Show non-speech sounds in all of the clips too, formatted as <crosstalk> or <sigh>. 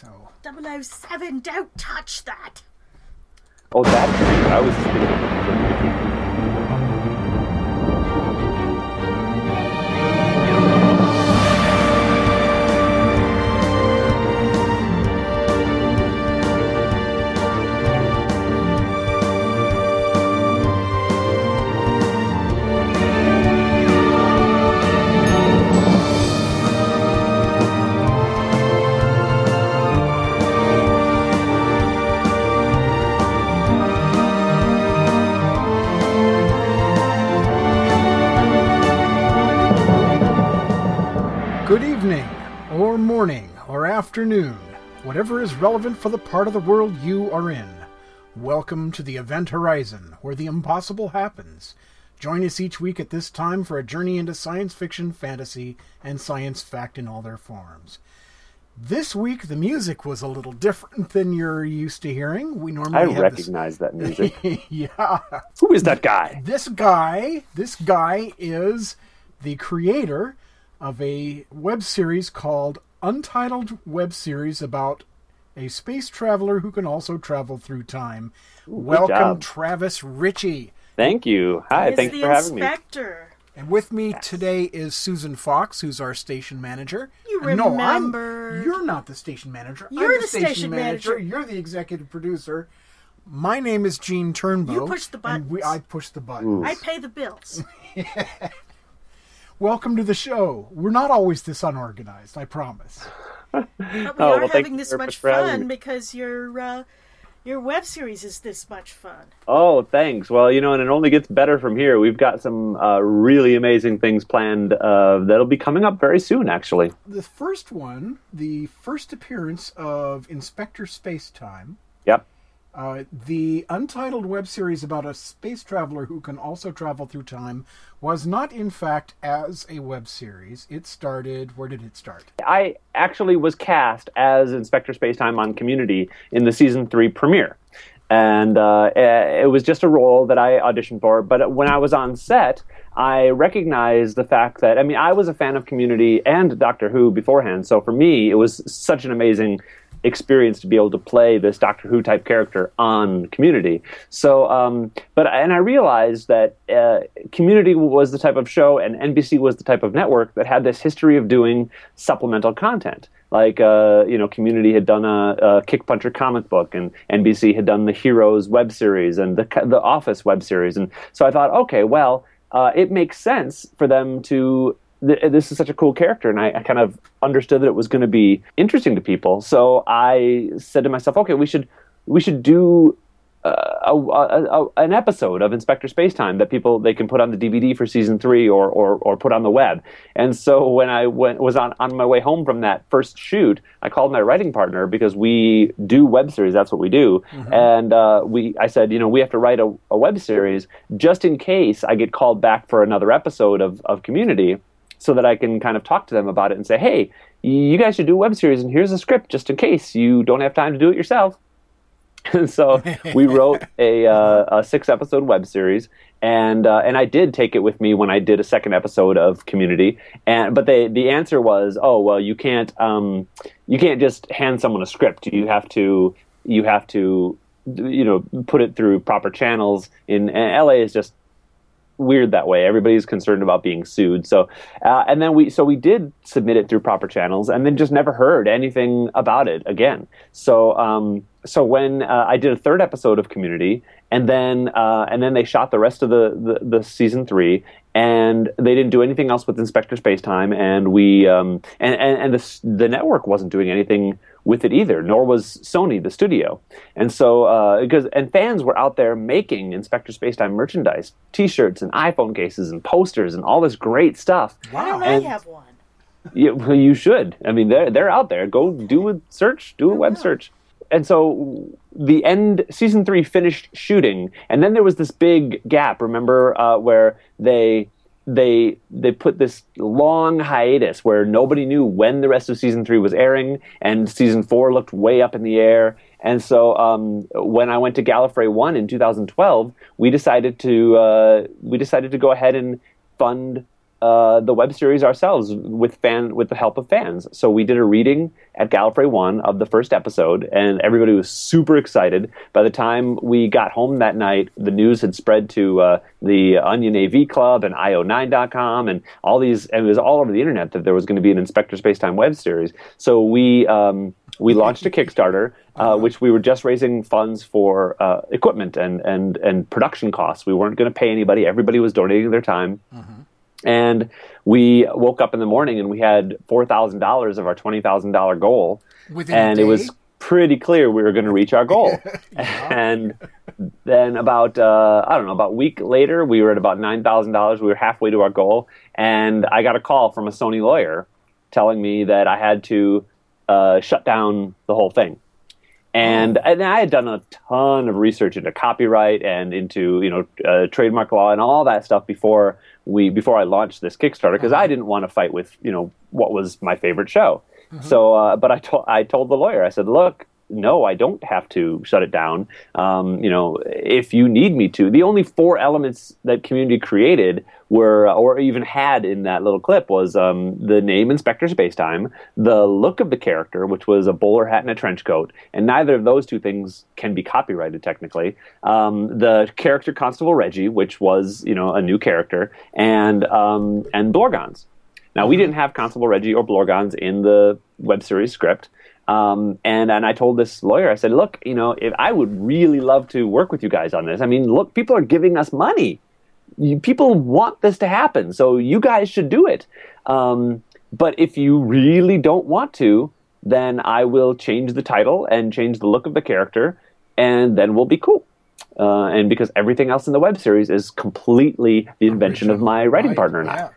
So 007, don't touch that. Oh, that I was. Good evening, or morning, or afternoon, whatever is relevant for the part of the world you are in. Welcome to the Event Horizon, where the impossible happens. Join us each week at this time for a journey into science fiction, fantasy, and science fact in all their forms. This week, the music was a little different than you're used to hearing. We normally I have this- recognize that music. <laughs> yeah. Who is that guy? This guy, this guy is the creator of a web series called Untitled Web Series about a space traveler who can also travel through time. Welcome. Travis Richey. Thank you. Hi, He's thanks the for having me. inspector. And with me today is Susan Fox, who's our station manager. You And No, I'm, remembered. you're not the station manager. You're I'm the station manager. You're the executive producer. My name is Gene Turnbow. You push the and we. I push the buttons. I pay the bills. <laughs> Welcome to the show. We're not always this unorganized, I promise. But we Oh, are well, having this much much for having fun because your uh, your web series is this much fun. Oh, thanks. Well, you know, and it only gets better from here. We've got some uh, really amazing things planned uh, that'll be coming up very soon, actually. The first one, the first appearance of Inspector Spacetime, Yep. Uh, the untitled web series about a space traveler who can also travel through time, was not in fact as a web series. It started, where did it start? I actually was cast as Inspector Spacetime on Community in the season three premiere. And uh, eh, it was just a role that I auditioned for. But when I was on set, I recognized the fact that, I mean, I was a fan of Community and Doctor Who beforehand. So for me, it was such an amazing experience to be able to play this Doctor Who type character on Community. So, um, but and I realized that uh, Community was the type of show, and NBC was the type of network that had this history of doing supplemental content. Like uh, you know, Community had done a, a Kick Puncher comic book, and NBC had done the Heroes web series and the the Office web series, and so I thought, okay, well, uh, it makes sense for them to th- this is such a cool character and I, I kind of understood that it was going to be interesting to people so i said to myself okay we should we should do uh, a, a, a, an episode of Inspector Spacetime that people they can put on the DVD for season three or, or, or put on the web. And so when I went was on, on my way home from that first shoot, I called my writing partner because we do web series. That's what we do. And uh, we I said, you know, we have to write a, a web series just in case I get called back for another episode of, of Community so that I can kind of talk to them about it and say, hey, you guys should do a web series, and here's a script just in case you don't have time to do it yourself. <laughs> And so we wrote <laughs> a, uh, a six episode web series, and uh, and I did take it with me when I did a second episode of Community. And but they the answer was, oh well, you can't um, you can't just hand someone a script. You have to you have to you know put it through proper channels. In and LA is just weird that way. Everybody's concerned about being sued. So, uh, and then we, so we did submit it through proper channels, and then just never heard anything about it again. So, um, so when uh, I did a third episode of Community, and then uh, and then they shot the rest of the, the the season three, and they didn't do anything else with Inspector Spacetime, and we um, and and, and the the network wasn't doing anything with it either, nor was Sony, the studio. And so, uh, because and fans were out there making Inspector Spacetime merchandise, T-shirts and iPhone cases and posters and all this great stuff. Why don't And- I have one? Yeah, well, you should. I mean, they're they're out there. Go do a search, do a web search. And so the end season three finished shooting, and then there was this big gap. Remember uh, where they they they put this long hiatus where nobody knew when the rest of season three was airing, and season four looked way up in the air. And so um, when I went to Gallifrey One in 2012, we decided to uh, we decided to go ahead and fund uh, the web series ourselves with fan with the help of fans. So we did a reading at Gallifrey One of the first episode, and everybody was super excited. By the time we got home that night, the news had spread to uh, the Onion AV Club and IO9.com and all these, and it was all over the internet that there was going to be an Inspector Spacetime web series. So we. Um, we launched a Kickstarter, uh, which we were just raising funds for uh, equipment and, and, and production costs. We weren't going to pay anybody. Everybody was donating their time. And we woke up in the morning and we had $4,000 of our $20,000 goal. Within and it was pretty clear we were going to reach our goal. <laughs> and then about, uh, I don't know, about a week later, we were at about $9,000. We were halfway to our goal. And I got a call from a Sony lawyer telling me that I had to uh, shut down the whole thing. And and I had done a ton of research into copyright and into you know uh, trademark law and all that stuff before we before I launched this Kickstarter because I didn't want to fight with you know what was my favorite show. So, uh, but I told I told the lawyer I said, look, no, I don't have to shut it down. Um, you know, if you need me to, the only four elements that Community created were, or even had in that little clip, was um, the name Inspector Spacetime, the look of the character, which was a bowler hat and a trench coat, and neither of those two things can be copyrighted technically. Um, the character Constable Reggie, which was you know a new character, and um, and Blorgons. Now we didn't have Constable Reggie or Blorgons in the web series script. Um, and and I told this lawyer, I said, look, you know, if I would really love to work with you guys on this. I mean, look, people are giving us money. You, people want this to happen, so you guys should do it. Um, but if you really don't want to, then I will change the title and change the look of the character, and then we'll be cool. Uh, and because everything else in the web series is completely the invention of my writing Right, partner and I yeah.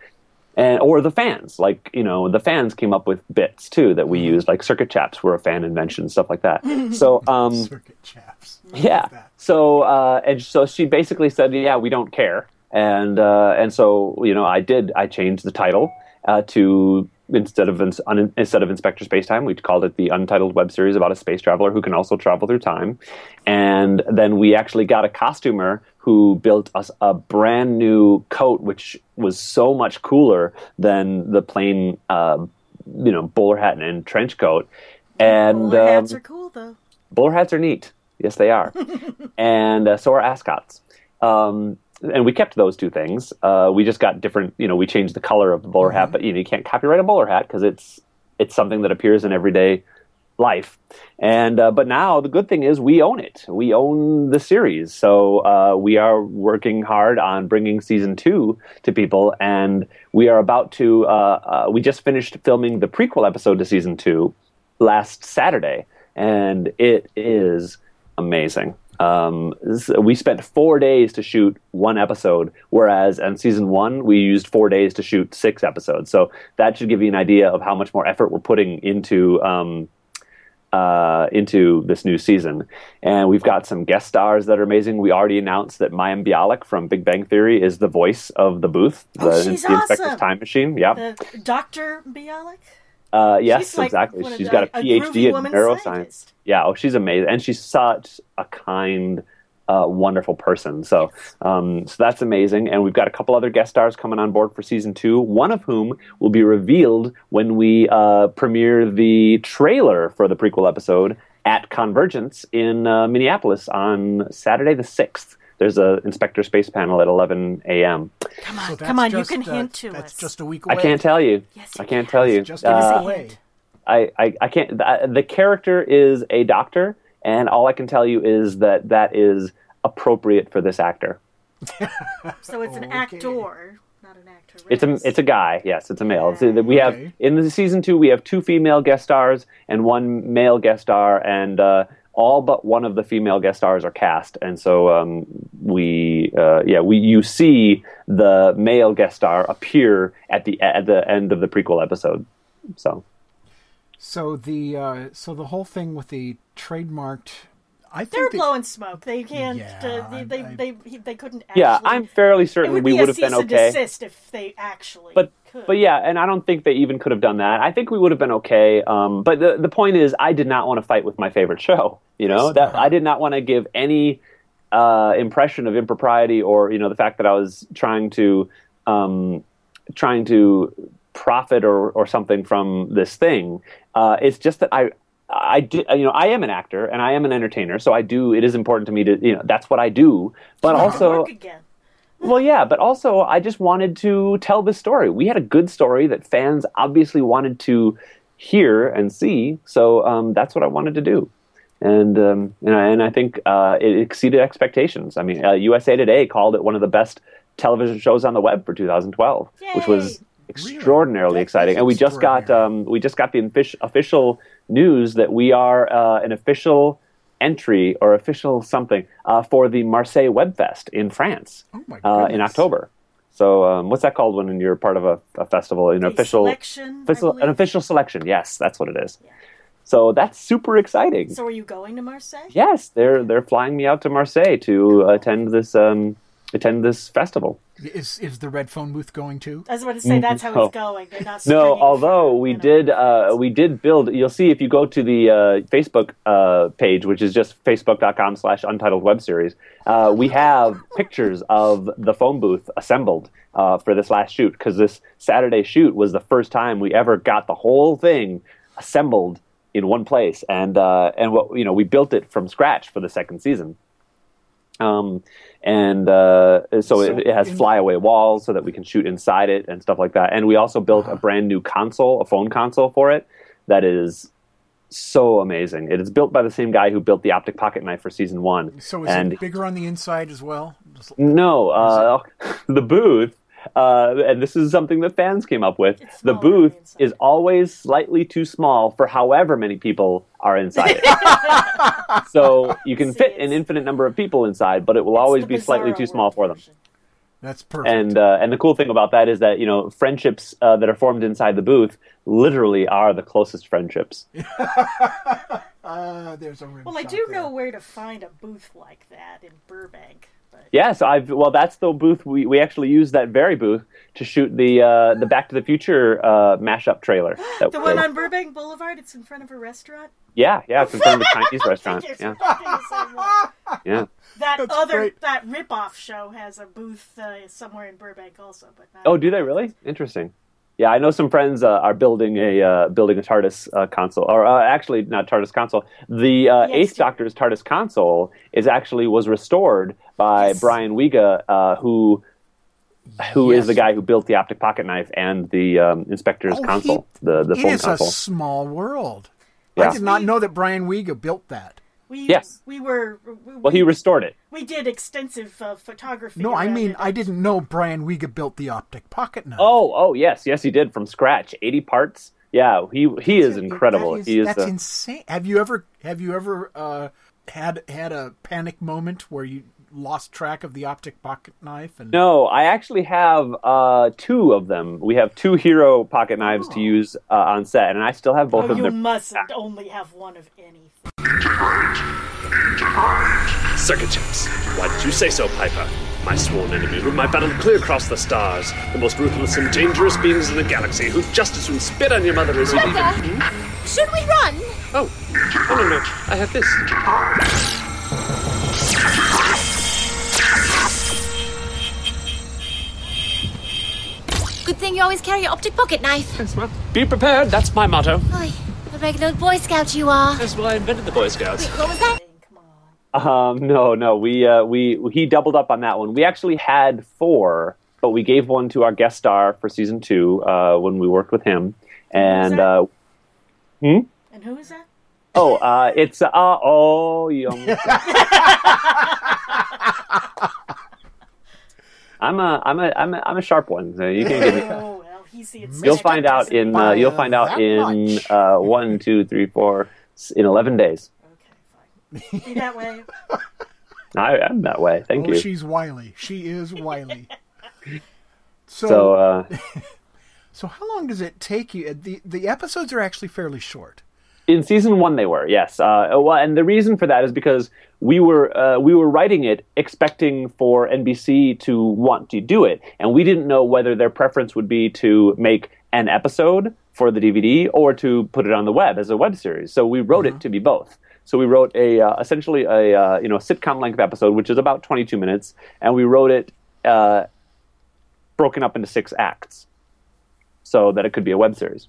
And or the fans like you know the fans came up with bits too that we Mm-hmm. used like circuit chaps were a fan invention stuff like that <laughs> so um Circuit chaps. yeah so uh and so she basically said yeah we don't care and uh and so you know i did i changed the title uh to instead of un, instead of inspector spacetime we called it the untitled web series about a space traveler who can also travel through time and then we actually got a costumer who built us a brand new coat which was so much cooler than the plain uh, you know bowler hat and trench coat and Bowler hats um, are cool though. Bowler hats are neat. Yes, they are. <laughs> and uh, so are ascots. Um, and we kept those two things. Uh, we just got different. You know, we changed the color of the bowler hat, but you know, you can't copyright a bowler hat because it's it's something that appears in everyday life. And uh, but now the good thing is we own it. We own the series, so uh, we are working hard on bringing season two to people, and we are about to. Uh, uh, we just finished filming the prequel episode to season two last Saturday, and it is amazing. Um, we spent four days to shoot one episode, whereas on season one we used four days to shoot six episodes. So that should give you an idea of how much more effort we're putting into um, uh, into this new season. And we've got some guest stars that are amazing. We already announced that Mayim Bialik from Big Bang Theory is the voice of the booth, Oh, the, the Inspector's. Time Machine. Yeah. The Doctor Bialik. Uh, yes, like exactly. She's the- got a PhD in neuroscience. scientist. Yeah, oh, she's amazing, and she's such a kind, uh, wonderful person. So, um, so that's amazing. And we've got a couple other guest stars coming on board for season two. One of whom will be revealed when we uh, premiere the trailer for the prequel episode at Convergence in uh, Minneapolis on Saturday the sixth. There's a Inspector Space panel at 11 a.m. Come on, So come on, just, you can uh, hint to That's us. just a week away. I can't tell you. Yes, I can't can. tell you. Just give us Uh, a away. I, I, I can't. The, the character is a doctor, and all I can tell you is that that is appropriate for this actor. <laughs> so it's an Okay. actor, not an actress. It's a it's a guy. Yes, it's a male. So Yeah. we have Okay. in the season two we have two female guest stars and one male guest star, and uh, all but one of the female guest stars are cast. And so um, we uh, yeah we you see the male guest star appear at the at the end of the prequel episode. So So the uh, so the whole thing with the trademarked, I They're think that- blowing smoke. They can't. Yeah, uh, they, I- they, they, they couldn't. Actually, yeah, I'm fairly It certain would we be would have been cease and okay. desist if they actually. but could. but yeah, and I don't think they even could have done that. I think we would have been okay. Um, but the the point is, I did not want to fight with my favorite show. You know that I did not want to give any uh, impression of impropriety or you know the fact that I was trying to um, trying to profit or or something from this thing. Uh, it's just that I. I do, you know, I am an actor and I am an entertainer, so I do. It is important to me to, you know, that's what I do. But also, <laughs> well, yeah, but also I just wanted to tell this story. We had a good story that fans obviously wanted to hear and see, so um, that's what I wanted to do. And um, and, I, and I think uh, it exceeded expectations. I mean, uh, USA Today called it one of the best television shows on the web for 2012, which was extraordinarily That exciting. And we just got um, we just got the offic- official news that we are uh, an official entry or official something uh, for the Marseille Webfest in France Oh my uh, in. October. So um, what's that called when you're part of a, a festival? An A official, selection, official, an official selection. Yes, that's what it is. So that's super exciting. So are you going to Marseille? yes, they're they're flying me out to Marseille to attend this um, attend this festival. Is is the red phone booth going too? I was about to say that's how No. it's going. Not No, although we you know, did uh, we did build. You'll see if you go to the uh, Facebook uh, page, which is just facebook.com slash untitled web series. Uh, we have <laughs> pictures of the phone booth assembled uh, for this last shoot because this Saturday shoot was the first time we ever got the whole thing assembled in one place, and uh, and what you know we built it from scratch for the second season. Um, and uh, so, So it, it has flyaway walls so that we can shoot inside it and stuff like that. And we also built a brand new console, a phone console for it that is so amazing. It is built by the same guy who built the optic pocket knife for season one. So is and it bigger on the inside as well? No, uh, <laughs> the booth, uh, and this is something that fans came up with. It's The smaller on the booth is always slightly too small for however many people are inside it. <laughs> so you can See, fit an infinite number of people inside, but it will always be slightly too small for them. version. That's perfect. And uh, and the cool thing about that is that you know friendships uh, that are formed inside the booth literally are the closest friendships. uh, <laughs> there's a rim Well, I do there. know where to find a booth like that in Burbank. But Yes, I've well, that's the booth we, we actually used that very booth to shoot the uh, the Back to the Future uh, mashup trailer. <gasps> That- the one on Burbank Boulevard, it's in front of a restaurant. yeah, yeah, it's in front of the <laughs> Chinese restaurant. Yes, Yeah, the same one. yeah. That That's other great. that rip-off show has a booth uh, somewhere in Burbank also, but Oh, do they really? Interesting. Yeah, I know some friends uh, are building a uh, building a TARDIS uh, console, or uh, actually not TARDIS console. The uh, The Eighth. Doctor's TARDIS console is actually was restored by Yes. Brian Wiga, uh, who who is Yes. the guy who built the optic pocket knife and the um, Inspector's Oh, console, he- the the phone is console. a small world. Yeah. I did not know that Brian Wiga built that. We, Yes. we were. We, Well, he restored it. we did extensive uh, photography. No, I mean it. I didn't know Brian Wiga built the optic pocket knife. Oh, oh yes, yes, he did from scratch, eighty parts. Yeah, he he is incredible. is- he is. that's insane. Have you ever have you ever uh, had had a panic moment where you lost track of the optic pocket knife and No, I actually have uh, two of them. We have two hero pocket knives to use uh, on set, and I still have both Oh, of them. you mustn't only have one of anything. Circuit chaps. Why did you say so, Piper? My sworn enemy whom I battled clear across the stars. The most ruthless and dangerous beings in the galaxy, who'd just as soon spit on your mother as you'd even... Doctor, should we run? Oh, no, no, no. I have this. Good thing you always carry your optic pocket knife. Yes, well, be prepared. That's my motto. Oy, a regular old Boy Scout you are. That's why I invented the Boy Scouts. Wait, What was that? Um, no, no, we uh, we he doubled up on that one. We actually had four, but we gave one to our guest star for season two uh, when we worked with him, and that? uh, And who is that? oh, uh, it's uh, oh, you almost- <laughs> I'm a I'm a I'm a I'm a sharp one. So you can't get me. Well, he's the. You'll find out in uh, you'll uh, find out in uh, one, two, three, four, in eleven days. Okay, fine. Be that way. <laughs> I, I'm that way. Thank Oh, you. she's wily. She is wily. So, <laughs> So uh, <laughs> so how long does it take you? The the episodes are actually fairly short. In season one, they were yes. Uh, well, and the reason for that is because we were uh, we were writing it expecting for NBC to want to do it, and we didn't know whether their preference would be to make an episode for the DVD or to put it on the web as a web series. So we wrote it to be both. So we wrote a uh, essentially a uh, you know sitcom length episode, which is about 22 minutes, and we wrote it uh, broken up into six acts. so that it could be a web series.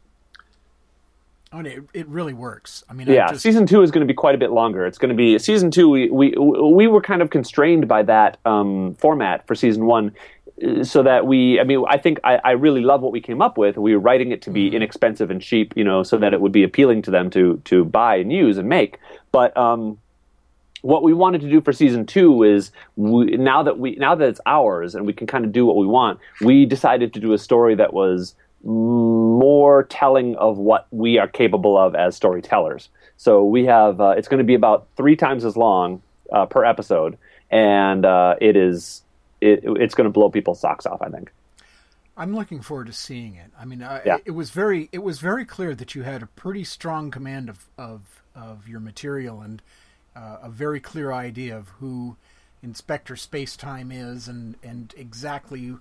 Oh, and it, it really works. I mean, I Yeah, just- season two is going to be quite a bit longer. It's going to be season two. We we we were kind of constrained by that um, format for season one, uh, so that we. I mean, I think I, I really love what we came up with. We were writing it to be inexpensive and cheap, you know, so that it would be appealing to them to to buy and use and make. But um, what we wanted to do for season two is we, now that we now that it's ours and we can kind of do what we want, we decided to do a story that was telling of what we are capable of as storytellers. So we have uh, it's going to be about three times as long uh, per episode, and uh, it is it, it's going to blow people's socks off. I think. I'm looking forward to seeing it. I mean, Yeah. it was very it was very clear that you had a pretty strong command of of, of your material and uh, a very clear idea of who Inspector Space Time is and and exactly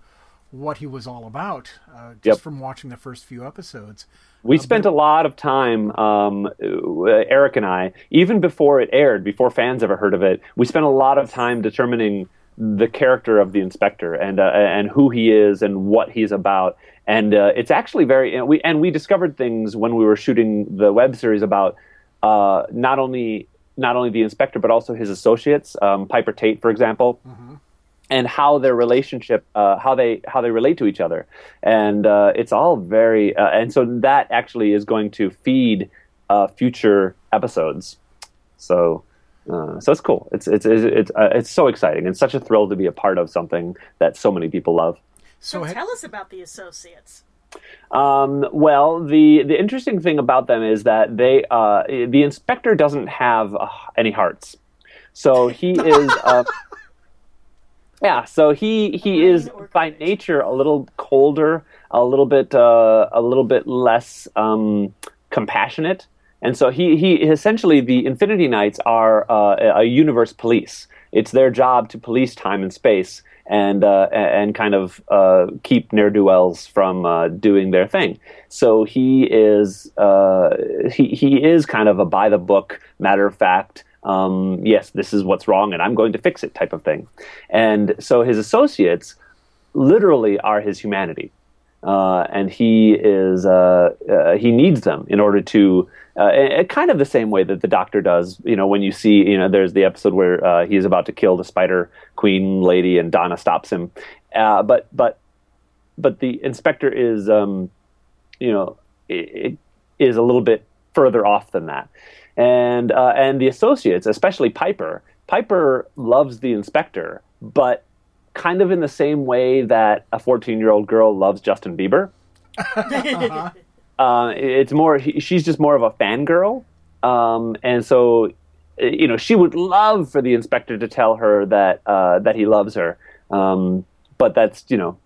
what he was all about. Uh, just Yep. from watching the first few episodes. We spent a lot of time, um, uh, Eric and I, even before it aired, before fans ever heard of it. We spent a lot of time determining the character of the inspector and uh, and who he is and what he's about. And uh, it's actually very and we and we discovered things when we were shooting the web series about uh, not only not only the inspector but also his associates, um, Piper Tate, for example and how their relationship, uh, how they how they relate to each other, and uh, it's all very, uh, and so that actually is going to feed uh, future episodes. So, uh, so it's cool. It's it's it's it's, uh, it's so exciting and such a thrill to be a part of something that so many people love. So So ha- tell us about the associates. Um, well, the the interesting thing about them is that they uh, the inspector doesn't have uh, any hearts, so he <laughs> is. Yeah, so he he is by nature a little colder, a little bit uh, a little bit less um, compassionate, and so he he essentially the Infinity Knights are uh, a universe police. It's their job to police time and space and uh, and kind of uh, keep ne'er do wells from uh, doing their thing. So he is uh, he he is kind of a by the book, matter of fact. Um, yes, this is what's wrong, and I'm going to fix it type of thing. And so his associates literally are his humanity uh, and he is uh, uh, he needs them in order to uh, kind of the same way that the doctor does. You know, when you see you know there's the episode where uh, he's about to kill the Spider Queen lady and Donna stops him, uh, but but but the inspector is um, you know i- i- is a little bit further off than that, and uh, and the associates, especially Piper. Piper loves the inspector, but kind of in the same way that a 14 year old girl loves Justin Bieber. uh, it's more, she's just more of a fangirl. Um, and so, you know, she would love for the inspector to tell her that, uh, that he loves her. Um, but that's, you know,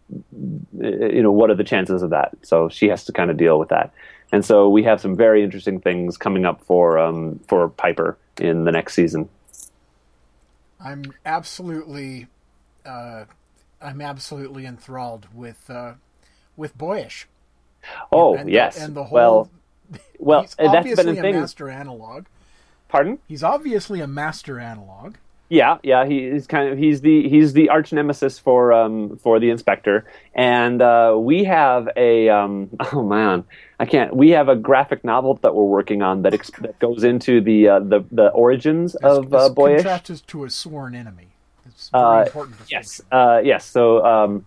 you know, what are the chances of that? So she has to kind of deal with that. And so we have some very interesting things coming up for, um, for Piper in the next season. I'm absolutely, uh, I'm absolutely enthralled with uh, with Boyish. Oh, and yes. and the whole. well, well, <laughs> he's that's been obviously a a thing. master analog. Pardon? He's obviously a master analog. Yeah, yeah, he's kind of he's the he's the arch nemesis for um for the inspector, and uh, we have a um <laughs> oh man I can't we have a graphic novel that we're working on that, ex- that goes into the uh, the the origins of uh, It's Boyish. contrasted to a sworn enemy. It's very Uh, important. Yes, uh, yes. So um,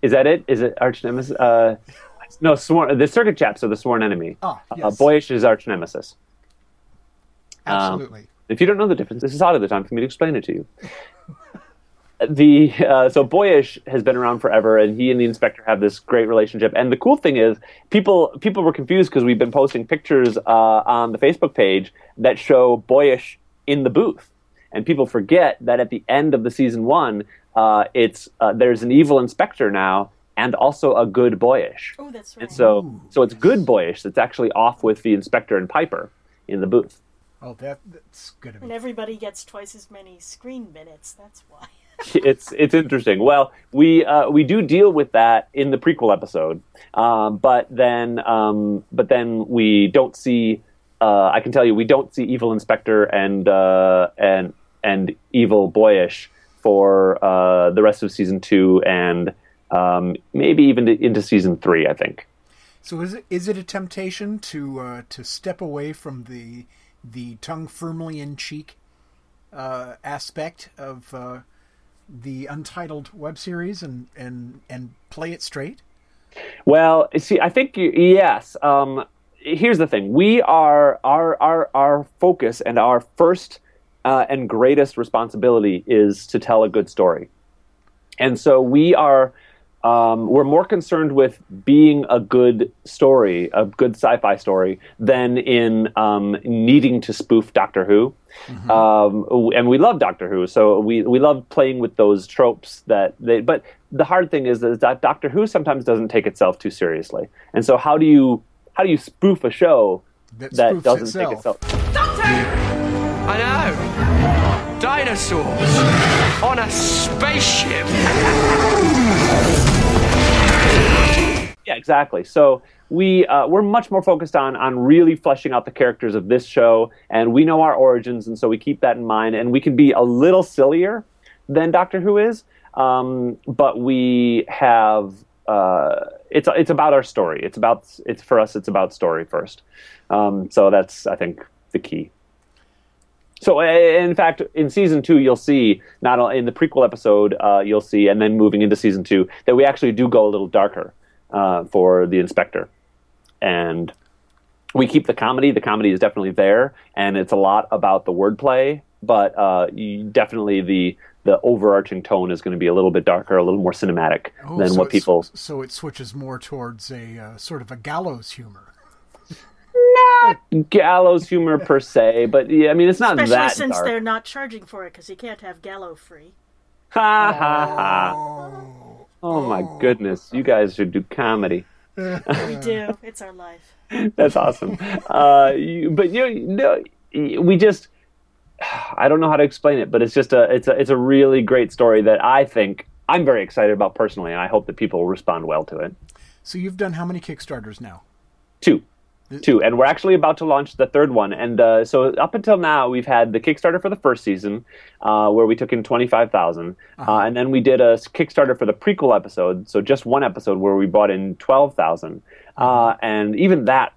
is that it? Is it arch nemesis? Uh, <laughs> no, sworn. The circuit chaps are the sworn enemy. Ah, Uh, yes. Boyish is arch nemesis. Absolutely. If you don't know the difference, this is out of the time for me to explain it to you. <laughs> the uh, so Boyish has been around forever, and he and the inspector have this great relationship. And the cool thing is, people people were confused because we've been posting pictures uh, on the Facebook page that show Boyish in the booth, and people forget that at the end of the season one, uh, it's uh, there's an evil inspector now, and also a good Boyish. Oh, that's right. And so, so it's good Boyish that's actually off with the inspector and Piper in the booth. Oh, that that's good of and everybody gets twice as many screen minutes. That's why. <laughs> <laughs> it's it's interesting. Well, we uh, we do deal with that in the prequel episode, um, but then um, but then we don't see. Uh, I can tell you, we don't see evil inspector and uh, and and evil boyish for uh, the rest of season two and um, maybe even to, into season three. I think. So is it is it a temptation to uh, to step away from the the tongue firmly in cheek uh, aspect of uh, the untitled web series and and and play it straight? Well, see, I think you, yes. Um, here's the thing: we are our our our focus and our first uh, and greatest responsibility is to tell a good story, and so we are. Um, we're more concerned with being a good story, a good sci-fi story, than in um, needing to spoof Doctor Who. Um, and we love Doctor Who, so we we love playing with those tropes that they. But the hard thing is, is that Doctor Who sometimes doesn't take itself too seriously, and so how do you how do you spoof a show That that, doesn't itself. take itself? Doctor, I know. Dinosaurs on a spaceship. <laughs> Yeah, exactly. So we uh, we're much more focused on on really fleshing out the characters of this show, and we know our origins, and so we keep that in mind, and we can be a little sillier than Doctor Who is, um, but we have uh, it's it's about our story. It's about it's for us. It's about story first. Um, so that's I think the key. So, in fact, in season two, you'll see not only in the prequel episode, uh, you'll see, and then moving into season two, that we actually do go a little darker uh, for the inspector, and we keep the comedy. The comedy is definitely there, and it's a lot about the wordplay, but uh, definitely the the overarching tone is going to be a little bit darker, a little more cinematic Oh, than so what people. so it switches more towards a uh, sort of a gallows humor. Gallows humor per se, but yeah, I mean it's not Especially that since dark. they're not charging for it because you can't have Gallo free. Ha ha ha! Oh my goodness, you guys should do comedy. <laughs> We do. It's our life. <laughs> That's awesome. Uh, you, but you know, we just I don't know how to explain it, but it's just a it's a it's a really great story that I think I'm very excited about personally, and I hope that people will respond well to it. So you've done how many Kickstarters now? Two. Two, and we're actually about to launch the third one. And uh, so up until now, we've had the Kickstarter for the first season, uh, where we took in twenty five uh and then we did a Kickstarter for the prequel episode, so just one episode where we brought in twelve thousand, uh, and even that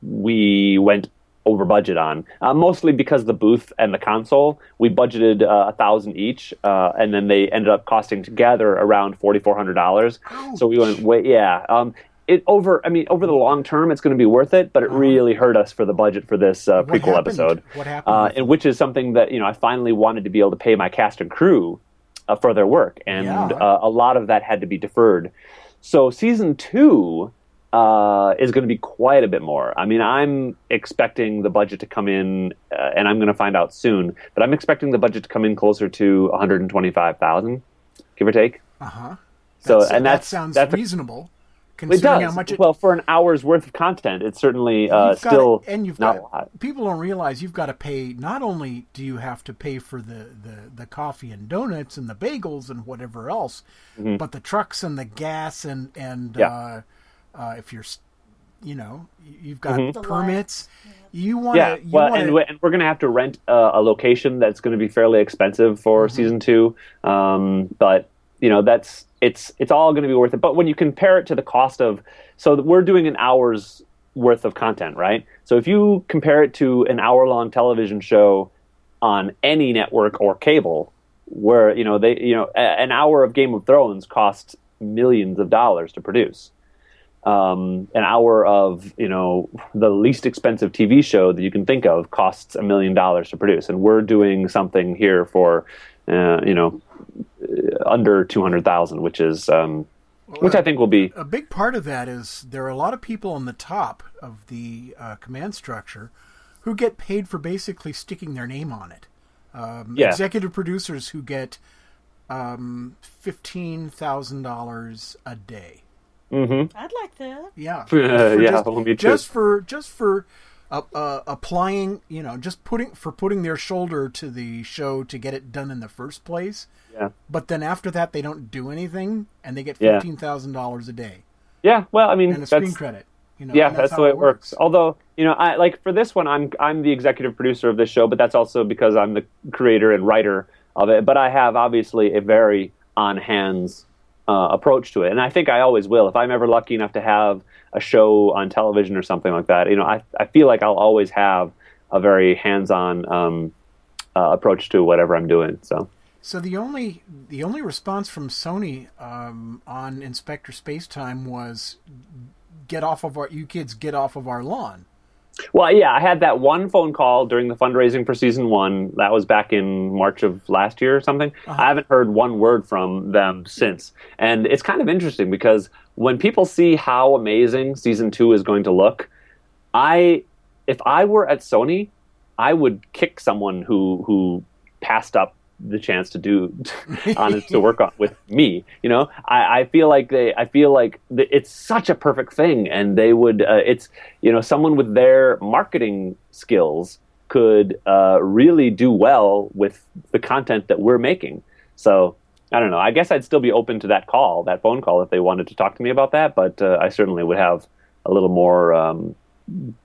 we went over budget on, uh, mostly because the booth and the console we budgeted uh, a thousand each, uh, and then they ended up costing together around forty four hundred dollars. So we went way yeah. Um, it over I mean over the long term it's going to be worth it, but it really hurt us for the budget for this uh, prequel happened? episode. What happened Uh, and which is something that you know I finally wanted to be able to pay my cast and crew uh, for their work, and Yeah. uh, a lot of that had to be deferred. So season two uh, is going to be quite a bit more. I mean, I'm expecting the budget to come in, uh, and I'm going to find out soon. But I'm expecting the budget to come in closer to 125,000, give or take. Uh huh. So, That's- and that sounds that's reasonable. It does how much it, well for an hour's worth of content. It's certainly uh, you've got- still and you've not got a lot. people don't realize you've got to pay. Not only do you have to pay for the the, the coffee and donuts and the bagels and whatever else, but the trucks and the gas and and Mm-hmm. Yeah. uh, uh, if you're you know you've got Mm-hmm. Permits. You want Yeah, to. You well, wanna, and, we- and we're going to have to rent uh, a location that's going to be fairly expensive for Mm-hmm. season two. Um, but you know, that's it's it's all going to be worth it. But when you compare it to the cost of, so we're doing an hour's worth of content, right? So if you compare it to an hour-long television show on any network or cable, where you know they you know a- an hour of Game of Thrones costs millions of dollars to produce um, an hour of you know the least expensive TV show that you can think of costs a million dollars to produce, and we're doing something here for uh, you know under two hundred thousand, which is um, which I think will be a big part of that is there are a lot of people on the top of the uh, command structure who get paid for basically sticking their name on it. Um, Yeah. Executive producers who get um, fifteen thousand dollars a day. I'd like that. Yeah, <laughs> Yeah, For just, me too. just for just for uh, uh, applying, you know, just putting for putting their shoulder to the show to get it done in the first place. yeah. But then after that, they don't do anything, and they get fifteen thousand dollars a day Yeah, well, I mean, and a screen that's credit. You know, yeah, and that's, the way it works. Although, you know, I like for this one, I'm I'm the executive producer of this show, but that's also because I'm the creator and writer of it. But I have obviously a very on hands uh, approach to it, and I think I always will. If I'm ever lucky enough to have a show on television or something like that, you know, I I feel like I'll always have a very hands-on um, uh, approach to whatever I'm doing. So. So the only the only response from Sony um, on Inspector Spacetime was, "Get off of our you kids, get off of our lawn." Well, yeah, I had that one phone call during the fundraising for season one. That was back in March of last year or something. Uh-huh. I haven't heard one word from them since. And it's kind of interesting because when people see how amazing season two is going to look, I, if I were at Sony, I would kick someone who who passed up the chance to do <laughs> on to work on with me. You know, I, I feel like they, I feel like it's such a perfect thing, and they would. Uh, it's you know, someone with their marketing skills could uh, really do well with the content that we're making. So. I don't know. I guess I'd still be open to that call, that phone call, if they wanted to talk to me about that. But uh, I certainly would have a little more, um,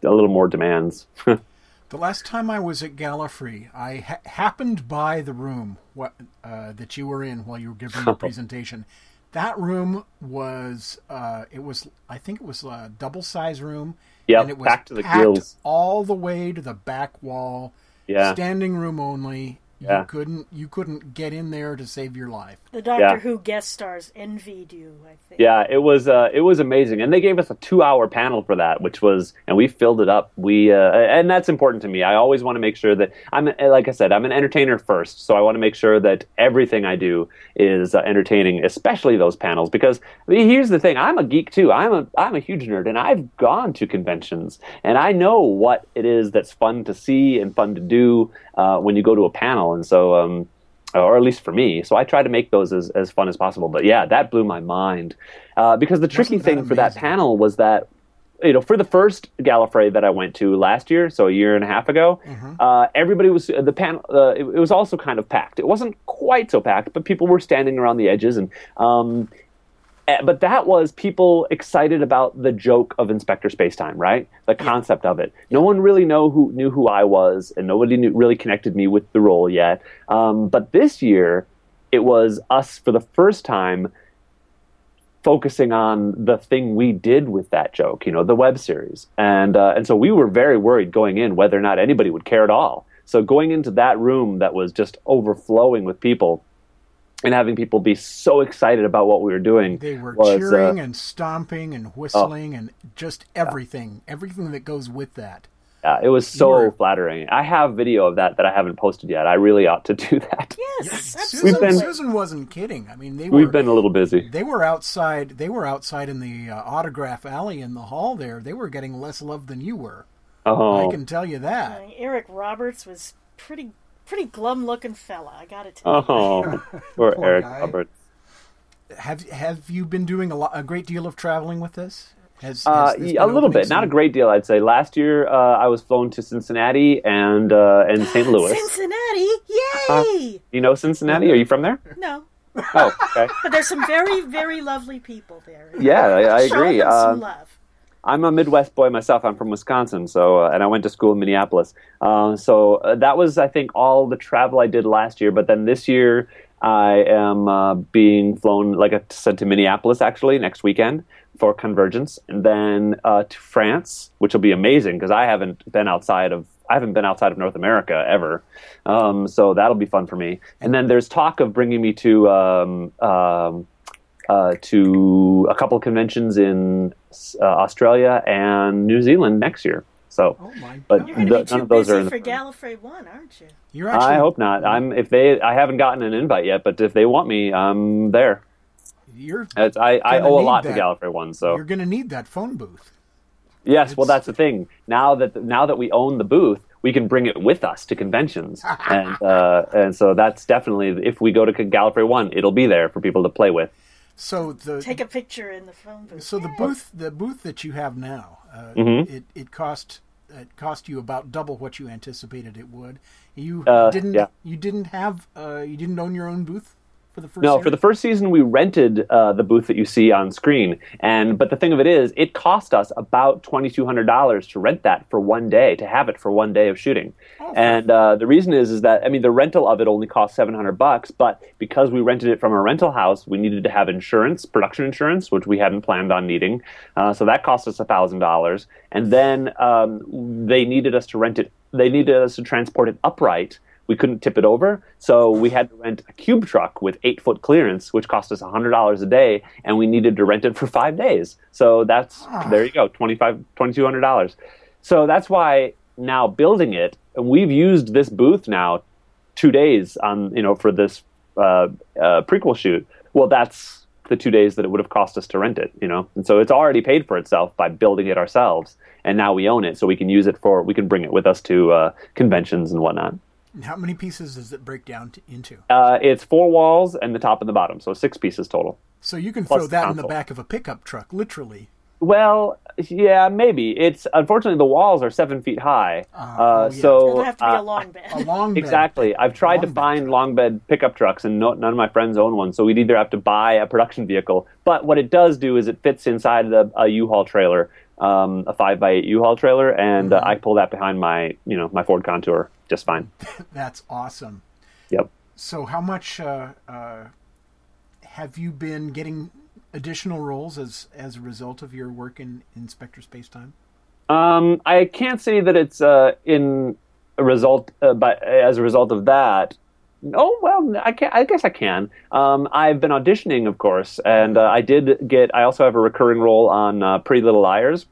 a little more demands. <laughs> The last time I was at Gallifrey, I ha- happened by the room what, uh, that you were in while you were giving your <laughs> presentation. That room was, uh, it was, I think it was a double size room. Yep, and it was packed to the gills. all the way to the back wall. Yeah. standing room only. Yeah. You couldn't, you couldn't get in there to save your life. The Doctor Yeah. Who guest stars envied you, I think. Yeah, it was uh, it was amazing, and they gave us a two hour panel for that, which was, and we filled it up. We uh, and that's important to me. I always want to make sure that I'm like I said, I'm an entertainer first, so I want to make sure that everything I do is uh, entertaining, especially those panels. Because I mean, here's the thing: I'm a geek too. I'm a I'm a huge nerd, and I've gone to conventions, and I know what it is that's fun to see and fun to do uh, when you go to a panel, and so. Um, or at least for me. So I try to make those as, as fun as possible. But yeah, that blew my mind uh, because the tricky thing for that panel was that you know for the first Gallifrey that I went to last year, so a year and a half ago, uh, everybody was the panel. Uh, it, it was also kind of packed. It wasn't quite so packed, but people were standing around the edges and. Um, but that was people excited about the joke of Inspector Spacetime, right? The concept of it. No one really know who knew who I was, and nobody knew, really connected me with the role yet. Um, but this year, it was us for the first time focusing on the thing we did with that joke, you know, the web series, and uh, and so we were very worried going in whether or not anybody would care at all. So going into that room that was just overflowing with people, and having people be so excited about what we were doing, They were was, uh, cheering and stomping and whistling and just everything, everything that goes with that. yeah, it was so were- flattering. I have video of that that I haven't posted yet. I really ought to do <laughs> that. Yes, Susan, been- Susan wasn't kidding. I mean, they were We've been a little busy. they were outside. They were outside in the uh, autograph alley in the hall. There, they were getting less love than you were. Oh, I can tell you that. Uh, Eric Roberts was pretty pretty glum looking fella, I gotta tell you. oh, <laughs> poor Poor Eric guy. Roberts. Have Have you been doing a lot, a great deal of traveling with this? Has, Uh, this yeah, a little opening bit, not a great deal, I'd say. Last year, uh, I was flown to Cincinnati and uh, and St. Louis. Cincinnati, yay! you know Cincinnati? Are you from there? no, Oh, okay. <laughs> but there's some very very lovely people there. Yeah, I, I Show agree. them some Uh, love. I'm a Midwest boy myself. I'm from Wisconsin, so uh, and I went to school in Minneapolis. Uh, so uh, that was, I think, all the travel I did last year. But then this year, I am uh, being flown, like I said, to Minneapolis actually next weekend for Convergence, and then uh, to France, which will be amazing because I haven't been outside of I haven't been outside of North America ever. Um, so that'll be fun for me. And then there's talk of bringing me to. Um, um, to a couple conventions in uh, Australia and New Zealand next year. So, Oh my! but You're the- none too of those are in the for plan. Gallifrey One, aren't you? You're actually. I hope not. I'm if they I haven't gotten an invite yet, but if they want me, I'm there. You're. It's, I I owe a lot that. to Gallifrey One, so You're going to need that phone booth. yes. Well, that's the thing. Now that now that we own the booth, we can bring it with us to conventions, <laughs> and uh, and so that's definitely if we go to Gallifrey One, it'll be there for people to play with. So the Take a picture in the phone booth. so the booth the booth that you have now uh, Mm-hmm. it it cost it cost you about double what you anticipated it would. You Uh, didn't yeah. you didn't have uh, you didn't own your own booth. For the first. No, series? for the first season, we rented uh, the booth that you see on screen, and but the thing of it is, it cost us about twenty two hundred dollars to rent that for one day, to have it for one day of shooting. and uh, the reason is, is that I mean, the rental of it only cost seven hundred bucks, but because we rented it from a rental house, we needed to have insurance, production insurance, which we hadn't planned on needing, uh, so that cost us thousand dollars. And then um, they needed us to rent it. They needed us to transport it upright we couldn't tip it over, so we had to rent a cube truck with eight foot clearance, which cost us hundred dollars a day, and we needed to rent it for five days. So that's there you go, twenty five, twenty two hundred dollars. So that's why now building it, and we've used this booth now two days on you know for this uh, uh, prequel shoot. Well, that's the two days that it would have cost us to rent it, you know, and so it's already paid for itself by building it ourselves, and now we own it, so we can use it for we can bring it with us to uh, conventions and whatnot. And how many pieces does it break down to, into? Uh, it's four walls and the top and the bottom, so six pieces total. So you can plus throw the that in the back of a pickup truck, literally. Well, yeah, maybe. It's unfortunately the walls are seven feet high, uh, oh, yeah. so It'll have to be uh, a long bed. A long bed. Exactly. I've tried to Long bed find truck. long bed pickup trucks, and no, none of my friends own one. So we'd either have to buy a production vehicle. But what it does do is it fits inside the, a U-Haul trailer, um, a five by eight U-Haul trailer, and Mm-hmm. uh, I pull that behind my, you know, my Ford Contour just fine. <laughs> That's awesome. Yep. So how much uh, uh, have you been getting additional roles as as a result of your work in Inspector Spacetime? Um, I can't say that it's uh, in a result, uh, but as a result of that. Oh well, I can. I guess I can. Um, I've been auditioning, of course, and uh, I did get. I also have a recurring role on uh, Pretty Little Liars,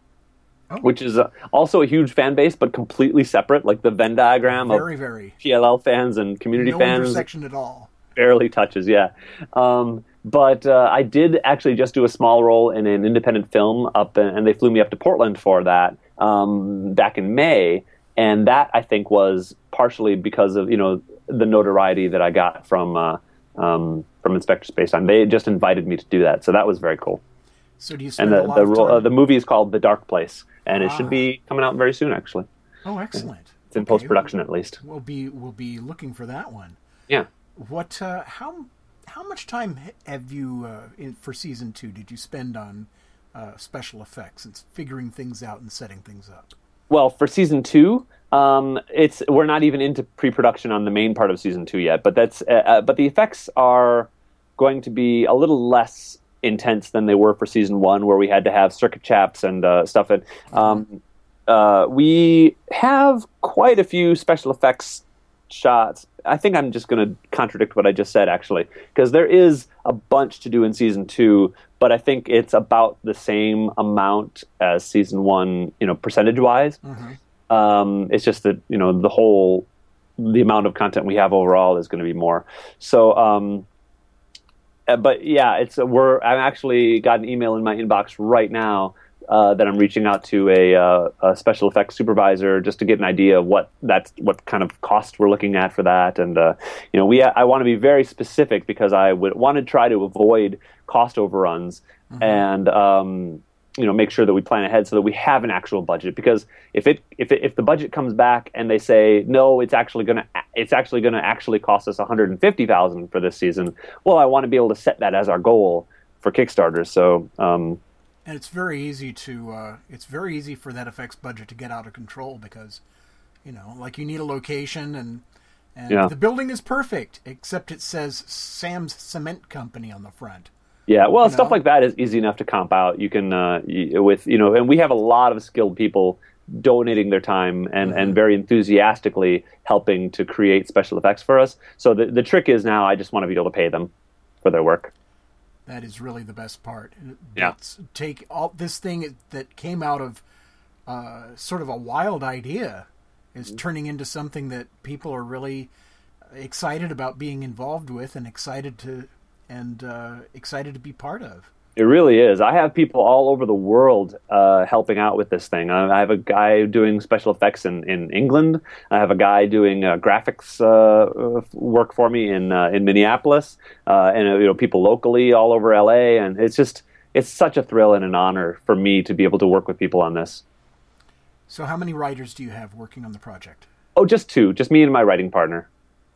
Oh. which is uh, also a huge fan base, but completely separate. Like the Venn diagram Very, of very PLL fans and community no fans No intersection at all. barely touches, yeah. Um, but uh, I did actually just do a small role in an independent film up, in, and they flew me up to Portland for that um, back in May, and that I think was partially because of you know the notoriety that I got from uh, um, from Inspector Spacetime. They just invited me to do that, so that was very cool. So do you And the a lot the, of time? uh, the movie is called The Dark Place, and it Ah. should be coming out very soon. Actually, oh, excellent. it's in Okay, post production at least. We'll be we'll be looking for that one. Yeah. What? Uh, how how much time have you uh, in, for season two? Did you spend on uh, special effects and figuring things out and setting things up? Well, for season two, um, it's we're not even into pre-production on the main part of season two yet. But that's uh, uh, but the effects are going to be a little less intense than they were for season one, where we had to have circuit chaps and uh, stuff. And um, uh, we have quite a few special effects shots. I think I'm just going to contradict what I just said, actually, because there is a bunch to do in season two, but I think it's about the same amount as season one, you know, percentage wise. Um, it's just that you know the whole the amount of content we have overall is going to be more. So, um, uh, but yeah, it's we're I'm actually got an email in my inbox right now uh, that I'm reaching out to a, uh, a special effects supervisor just to get an idea of what that's what kind of cost we're looking at for that, and uh, you know we I want to be very specific because I would want to try to avoid cost overruns and. Um, you know, make sure that we plan ahead so that we have an actual budget. Because if it if it, if the budget comes back and they say no, it's actually gonna it's actually gonna actually cost us one hundred and fifty thousand for this season. Well, I want to be able to set that as our goal for Kickstarter. So um, And it's very easy to uh, it's very easy for that effects budget to get out of control because you know, like you need a location and and Yeah. the building is perfect except it says Sam's Cement Company on the front. Yeah, well, stuff know? like that is easy enough to comp out. You can uh, with you know, and we have a lot of skilled people donating their time and, and very enthusiastically helping to create special effects for us. So the the trick is now I just want to be able to pay them for their work. That is really the best part. Yeah. That's- take all this thing that came out of uh, sort of a wild idea is Mm-hmm. turning into something that people are really excited about being involved with and excited to and uh, excited to be part of. It really is. I have people all over the world uh, helping out with this thing. I I have a guy doing special effects in, in England. I have a guy doing uh, graphics uh, work for me in uh, in Minneapolis, uh, and uh, you know people locally all over LA. And it's just it's such a thrill and an honor for me to be able to work with people on this. So, how many writers do you have working on the project? Oh, just two, just me and my writing partner.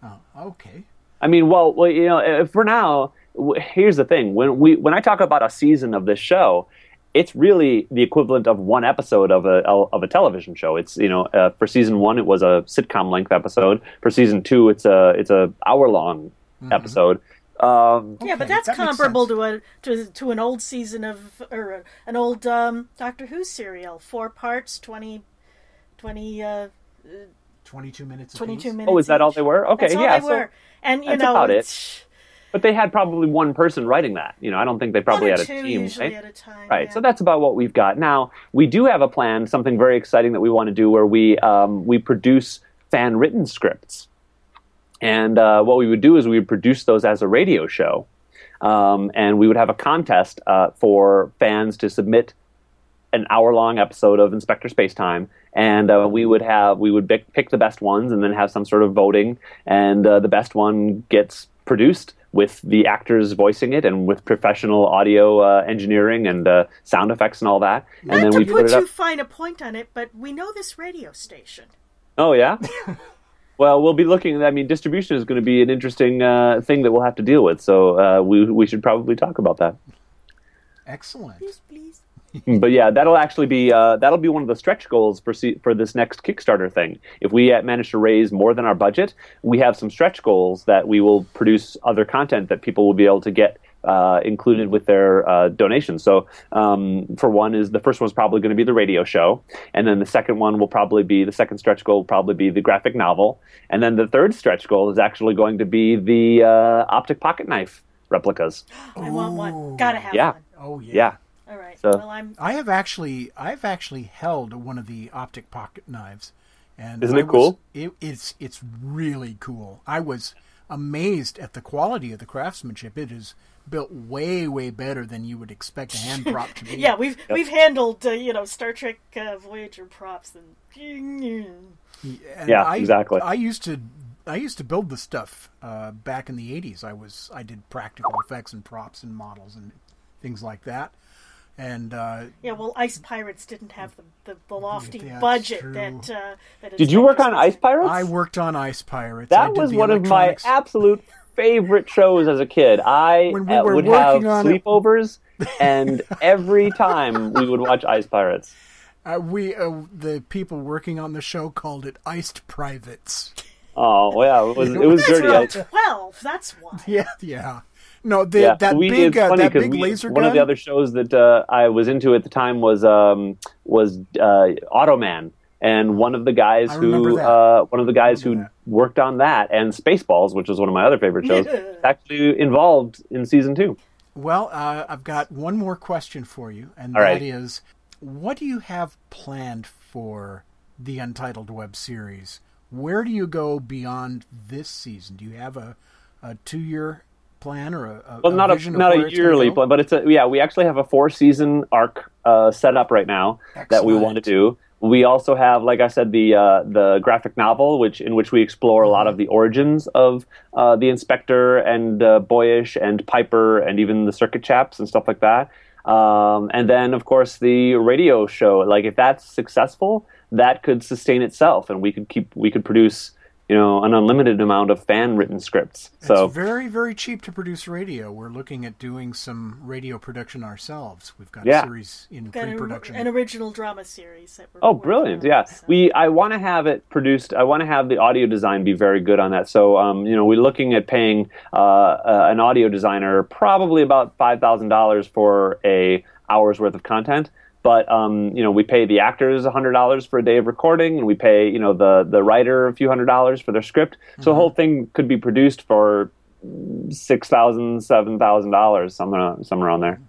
Oh, okay. I mean, well, well, you know, for now, here's the thing: when we when I talk about a season of this show, it's really the equivalent of one episode of a of a television show. It's you know, uh, for season one, it was a sitcom length episode. For season two, it's a it's a hour long episode. Um, Yeah, but that's that comparable to a to, to an old season of or an old um, Doctor Who serial, four parts, 20, 20, uh, 22 minutes. 22 apiece. minutes. oh, is that all they were? Okay, That's all yeah. they so- were. And you that's know, about it. But they had probably one person writing that. You know, I don't think they probably had a team. right? at a time. Right. yeah. So that's about what we've got. Now, we do have a plan, something very exciting that we want to do where we um, we produce fan written scripts. And uh, what we would do is we would produce those as a radio show. Um, and we would have a contest uh, for fans to submit an hour long episode of Inspector Spacetime, and uh, we would have we would pick, pick the best ones, and then have some sort of voting, and uh, the best one gets produced with the actors voicing it, and with professional audio uh, engineering and uh, sound effects and all that, and then to we put put it too up. fine a point on it, but we know this radio station. Oh yeah. <laughs> Well, we'll be looking. I mean, distribution is going to be an interesting uh, thing that we'll have to deal with. So uh, we we should probably talk about that. Excellent. Please, please. <laughs> but yeah, that'll actually be uh, that'll be one of the stretch goals for se- for this next Kickstarter thing. If we uh, manage to raise more than our budget, we have some stretch goals that we will produce other content that people will be able to get uh, included with their uh, donations. So, um, for one, is the first one's probably going to be the radio show, and then the second one will probably be the second stretch goal will probably be the graphic novel, and then the third stretch goal is actually going to be the uh, optic pocket knife replicas. <gasps> I want one. Gotta have Yeah. one. Oh yeah. Yeah. All right. So- well, I'm. I have actually, I've actually held one of the optic pocket knives, and Isn't I it was- cool? It, it's it's really cool. I was amazed at the quality of the craftsmanship. It is built way way better than you would expect a hand prop to <laughs> be. Yeah, we've we've handled uh, you know Star Trek uh, Voyager props and. And Yeah, I, exactly. I used to I used to build the stuff uh, back in the '80s. I was I did practical effects and props and models and things like that. And uh, Yeah, well, Ice Pirates didn't have the the, the lofty That's budget true. that. Uh, that Did you work on Ice Pirates? I worked on Ice Pirates. That was one of my absolute favorite shows as a kid. I <laughs> When we uh, were would have working on it- sleepovers, and <laughs> every time we would watch Ice Pirates. Uh, we uh, the people working on the show called it iced privates. Oh, yeah, it was it was That's dirty. twelve. That's why. <laughs> Yeah, yeah. No, the, yeah, that we, big uh, that big we- laser One gun. of the other shows that uh, I was into at the time was um, was uh, Automan, and one of the guys who uh, one of the guys who remember worked on that and Spaceballs, which was one of my other favorite shows, is actually involved in season two. Well, uh, I've got one more question for you, and All that right. is, what do you have planned for the Untitled web series? Where do you go beyond this season? Do you have a, a two year plan or a, a Well, not a not a yearly plan, but it's a yeah. We actually have a four season arc uh, set up right now that we want to do. We also have, like I said, the uh, the graphic novel, which in which we explore a lot of the origins of uh, the Inspector and uh, Boyish and Piper and even the Circuit Chaps and stuff like that. Um, and then, of course, the radio show. Like, if that's successful, that could sustain itself, and we could keep we could produce you know an unlimited amount of fan written scripts. So It's very, very cheap to produce radio. We're looking at doing some radio production ourselves. We've got Yeah. a series in pre-production. an original drama series. That we're Oh, brilliant! on, Yeah, so. we. I want to have it produced. I want to have the audio design be very good on that. So, um, you know, we're looking at paying uh, uh, an audio designer probably about five thousand dollars for a hour's worth of content. But um, you know, we pay the actors hundred dollars for a day of recording, and we pay you know the the writer a few hundred dollars for their script. So the whole thing could be produced for six thousand, seven thousand dollars, somewhere somewhere on there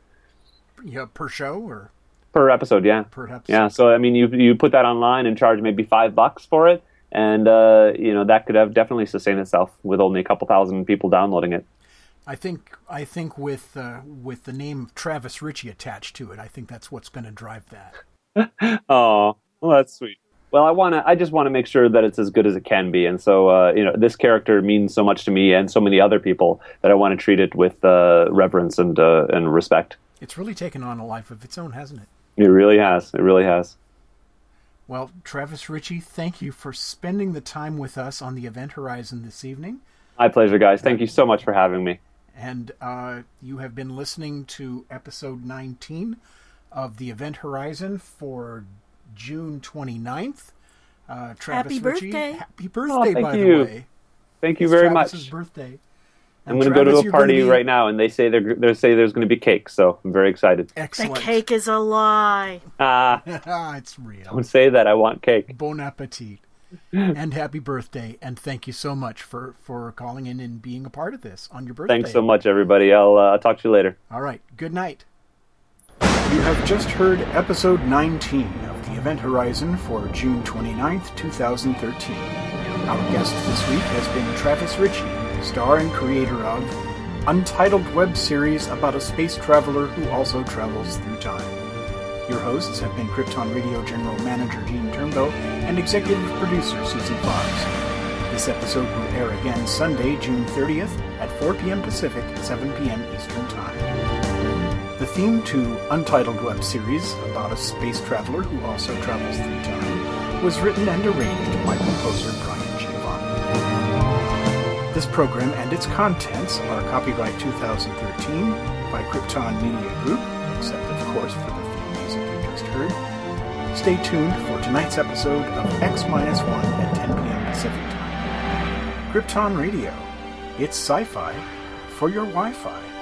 yeah, per show or per episode. Yeah, per episode. yeah, so I mean, you you put that online and charge maybe five bucks for it, and uh, you know that could have definitely sustained itself with only a couple thousand people downloading it. I think I think with uh, with the name of Travis Richey attached to it, I think that's what's going to drive that. <laughs> Oh, well, that's sweet. Well, I want to. I just want to make sure that it's as good as it can be, and so uh, you know, this character means so much to me and so many other people that I want to treat it with uh, reverence and uh, and respect. It's really taken on a life of its own, hasn't it? It really has. It really has. Well, Travis Richey, thank you for spending the time with us on the Event Horizon this evening. My pleasure, guys. Thank you so much for having me. And uh, you have been listening to episode 19 of the Event Horizon for June 29th. Uh, Travis Happy Richey, birthday. Happy birthday, thank by you. the way. Thank you It's very Travis's much. birthday. I'm going to go to a party be- right now, and they say they're, they say there's going to be cake, so I'm very excited. Excellent. The cake is a lie. Ah, <laughs> it's real. don't say that. I want cake. Bon appetit. And happy birthday. And thank you so much for, for calling in and being a part of this on your birthday. Thanks so much, everybody. I'll uh, talk to you later. All right. Good night. You have just heard episode 19 of the Event Horizon for June 29th, 2013. Our guest this week has been Travis Richey, star and creator of Untitled web series about a space traveler who also travels through time. Your hosts have been Krypton Radio General Manager Gene Turnbow and Executive Producer Susan Fox. This episode will air again Sunday, June 30th at 4 p.m. Pacific, 7 p.m. Eastern Time. The theme to Untitled web series about a space traveler who also travels through time was written and arranged by composer Brian Giovanni. This program and its contents are copyright 2013 by Krypton Media Group, except of course for the heard. Stay tuned for tonight's episode of X-1 at 10 p.m. Pacific Time. Krypton Radio. It's sci-fi for your Wi-Fi.